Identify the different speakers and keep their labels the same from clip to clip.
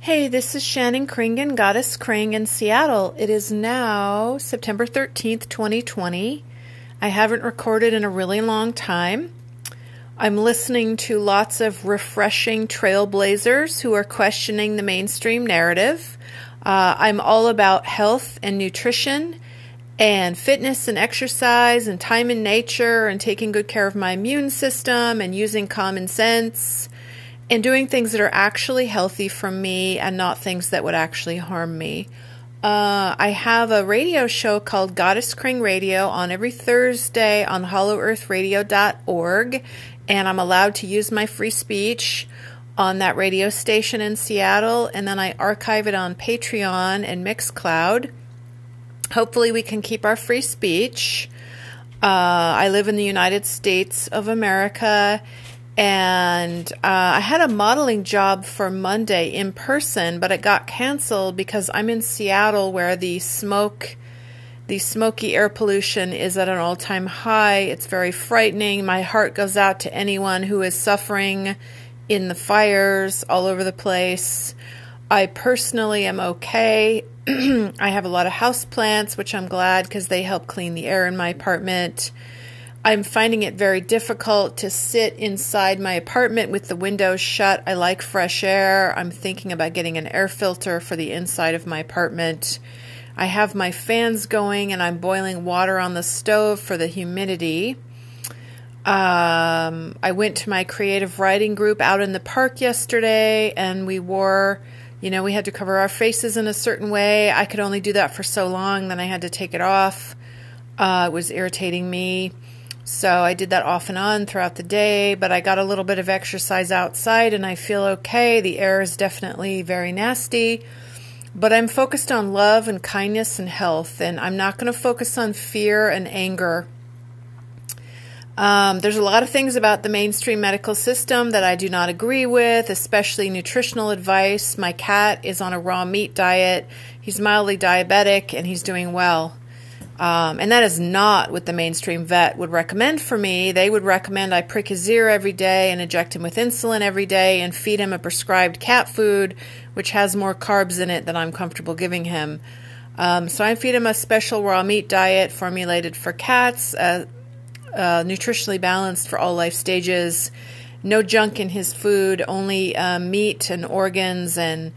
Speaker 1: Hey, this is Shannon Kringen, Goddess Kring in Seattle. It is now September 13th, 2020. I haven't recorded in a really long time. I'm listening to lots of refreshing trailblazers who are questioning the mainstream narrative. Uh, I'm all about health and nutrition and fitness and exercise and time in nature and taking good care of my immune system and using common sense and doing things that are actually healthy for me and not things that would actually harm me. Uh, I have a radio show called Goddess Kring Radio on every Thursday on hollowearthradio.org, and I'm allowed to use my free speech on that radio station in Seattle, and then I archive it on Patreon and Mixcloud. Hopefully, we can keep our free speech. Uh, I live in the United States of America and uh, I had a modeling job for Monday in person, but it got canceled because I'm in Seattle where the smoke, the smoky air pollution is at an all time high. It's very frightening. My heart goes out to anyone who is suffering in the fires all over the place. I personally am okay. I have a lot of house plants, which I'm glad because they help clean the air in my apartment. I'm finding it very difficult to sit inside my apartment with the windows shut. I like fresh air. I'm thinking about getting an air filter for the inside of my apartment. I have my fans going and I'm boiling water on the stove for the humidity. Um, I went to my creative writing group out in the park yesterday and we wore, you know, we had to cover our faces in a certain way. I could only do that for so long, then I had to take it off. Uh, it was irritating me. So I did that off and on throughout the day, but I got a little bit of exercise outside and I feel okay. The air is definitely very nasty, but I'm focused on love and kindness and health, and I'm not going to focus on fear and anger. Um, there's a lot of things about the mainstream medical system that I do not agree with, especially nutritional advice. My cat is on a raw meat diet. He's mildly diabetic and he's doing well. Um, and that is not what the mainstream vet would recommend for me. They would recommend I prick his ear every day and inject him with insulin every day and feed him a prescribed cat food, which has more carbs in it than I'm comfortable giving him. Um, so I feed him a special raw meat diet formulated for cats, uh, uh, nutritionally balanced for all life stages. No junk in his food, only uh, meat and organs and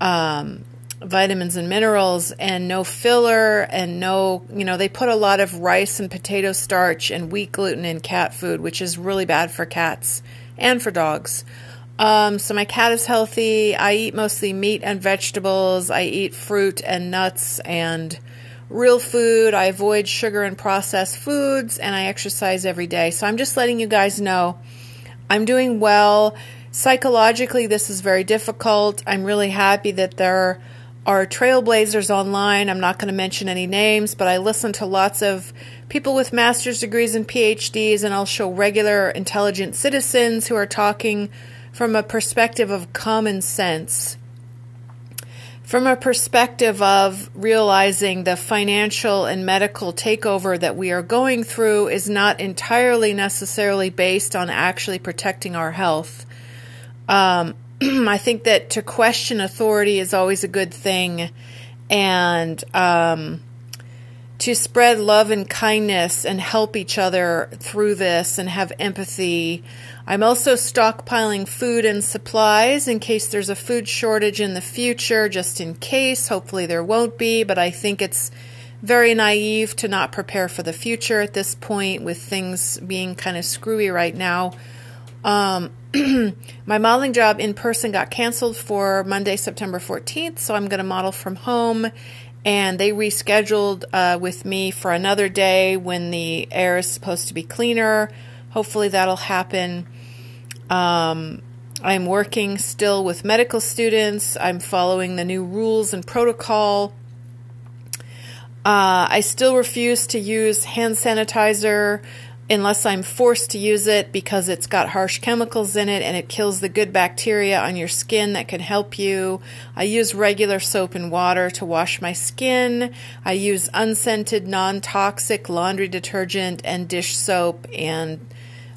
Speaker 1: um, vitamins and minerals and no filler and no, you know, they put a lot of rice and potato starch and wheat gluten in cat food, which is really bad for cats and for dogs. Um, so my cat is healthy. I eat mostly meat and vegetables. I eat fruit and nuts and real food. I avoid sugar and processed foods and I exercise every day. So I'm just letting you guys know I'm doing well. Psychologically, this is very difficult. I'm really happy that there are trailblazers online. I'm not going to mention any names, but I listen to lots of people with master's degrees and PhDs, and I'll show regular intelligent citizens who are talking from a perspective of common sense. From a perspective of realizing the financial and medical takeover that we are going through is not entirely necessarily based on actually protecting our health. Um, I think that to question authority is always a good thing, and um, to spread love and kindness and help each other through this and have empathy. I'm also stockpiling food and supplies in case there's a food shortage in the future, just in case. Hopefully, there won't be, but I think it's very naive to not prepare for the future at this point with things being kind of screwy right now. Um, my modeling job in person got canceled for Monday, September 14th, so I'm going to model from home. And they rescheduled uh, with me for another day when the air is supposed to be cleaner. Hopefully, that'll happen. Um, I'm working still with medical students. I'm following the new rules and protocol. Uh, I still refuse to use hand sanitizer unless I'm forced to use it because it's got harsh chemicals in it and it kills the good bacteria on your skin that can help you. I use regular soap and water to wash my skin. I use unscented, non toxic laundry detergent and dish soap and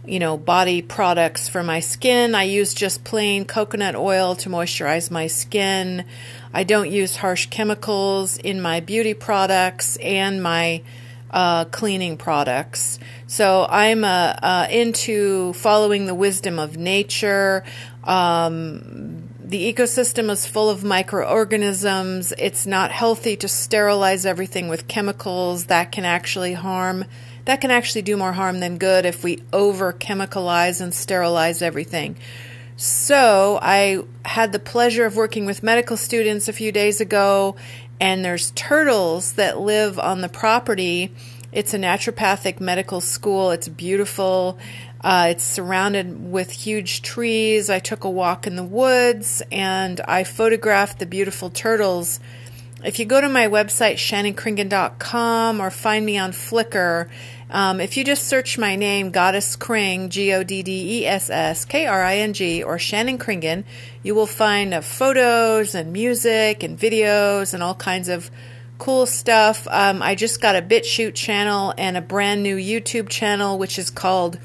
Speaker 1: you know, body products for my skin. I use just plain coconut oil to moisturize my skin. I don't use harsh chemicals in my beauty products and my uh, cleaning products. So I'm uh, uh, into following the wisdom of nature. Um, the ecosystem is full of microorganisms. It's not healthy to sterilize everything with chemicals that can actually harm that can actually do more harm than good if we over chemicalize and sterilize everything. So, I had the pleasure of working with medical students a few days ago, and there's turtles that live on the property. It's a naturopathic medical school. It's beautiful. Uh, it's surrounded with huge trees. I took a walk in the woods and I photographed the beautiful turtles. If you go to my website, shannonkringen.com, or find me on Flickr, um, if you just search my name, Goddess Kring, G O D D E S S K R I N G, or Shannon Kringen, you will find uh, photos and music and videos and all kinds of cool stuff. Um, I just got a BitChute channel and a brand new YouTube channel, which is called.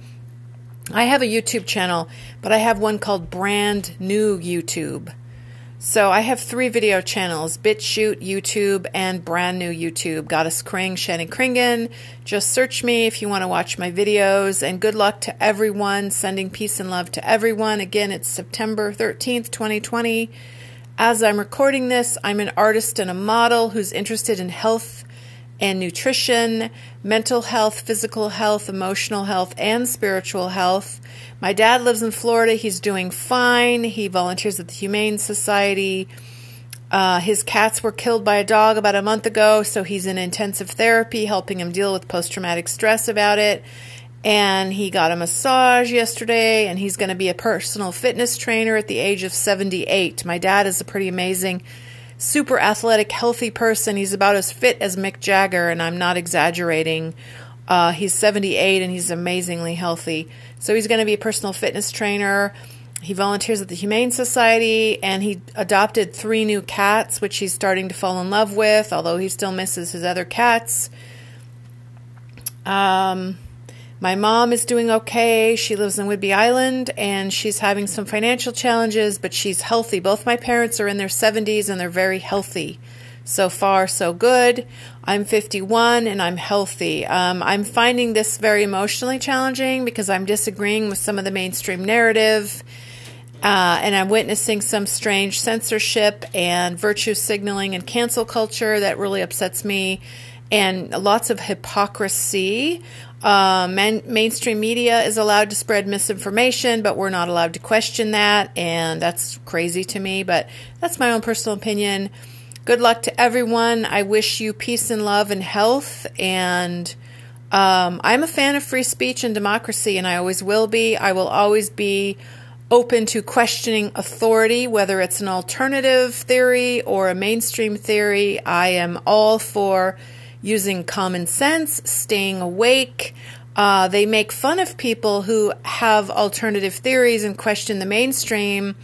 Speaker 1: I have a YouTube channel, but I have one called Brand New YouTube. So I have three video channels BitChute, YouTube, and brand new YouTube. Goddess Kring, Shannon Kringen. Just search me if you want to watch my videos. And good luck to everyone. Sending peace and love to everyone. Again, it's September 13th, 2020. As I'm recording this, I'm an artist and a model who's interested in health and nutrition, mental health, physical health, emotional health, and spiritual health. My dad lives in Florida. He's doing fine. He volunteers at the Humane Society. Uh, his cats were killed by a dog about a month ago, so he's in intensive therapy, helping him deal with post traumatic stress about it. And he got a massage yesterday, and he's going to be a personal fitness trainer at the age of 78. My dad is a pretty amazing, super athletic, healthy person. He's about as fit as Mick Jagger, and I'm not exaggerating. Uh, he's 78 and he's amazingly healthy. So he's going to be a personal fitness trainer. He volunteers at the Humane Society and he adopted three new cats, which he's starting to fall in love with, although he still misses his other cats. Um, my mom is doing okay. She lives in Whidbey Island and she's having some financial challenges, but she's healthy. Both my parents are in their 70s and they're very healthy. So far, so good. I'm 51 and I'm healthy. Um, I'm finding this very emotionally challenging because I'm disagreeing with some of the mainstream narrative. Uh, and I'm witnessing some strange censorship and virtue signaling and cancel culture that really upsets me, and lots of hypocrisy. Uh, man, mainstream media is allowed to spread misinformation, but we're not allowed to question that, and that's crazy to me. But that's my own personal opinion. Good luck to everyone. I wish you peace and love and health. And um, I'm a fan of free speech and democracy, and I always will be. I will always be open to questioning authority, whether it's an alternative theory or a mainstream theory. I am all for using common sense, staying awake. Uh, they make fun of people who have alternative theories and question the mainstream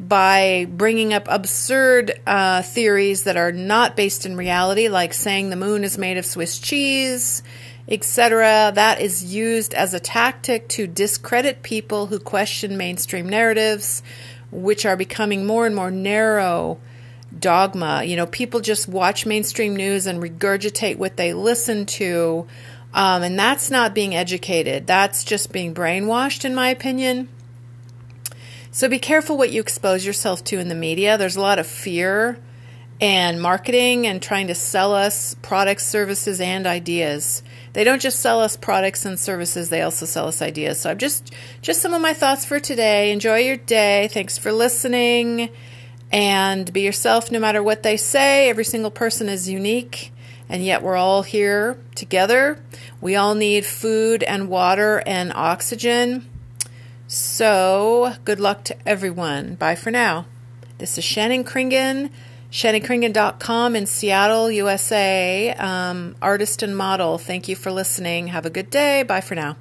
Speaker 1: by bringing up absurd uh, theories that are not based in reality, like saying the moon is made of Swiss cheese, etc. That is used as a tactic to discredit people who question mainstream narratives, which are becoming more and more narrow dogma. You know, people just watch mainstream news and regurgitate what they listen to. Um, and that's not being educated. That's just being brainwashed, in my opinion. So be careful what you expose yourself to in the media. There's a lot of fear and marketing and trying to sell us products, services, and ideas. They don't just sell us products and services, they also sell us ideas. So I'm just just some of my thoughts for today. Enjoy your day. Thanks for listening. And be yourself no matter what they say. Every single person is unique, and yet we're all here together. We all need food and water and oxygen. So, good luck to everyone. Bye for now. This is Shannon Kringen, ShannonKringen.com in Seattle, USA, um, artist and model. Thank you for listening. Have a good day. Bye for now.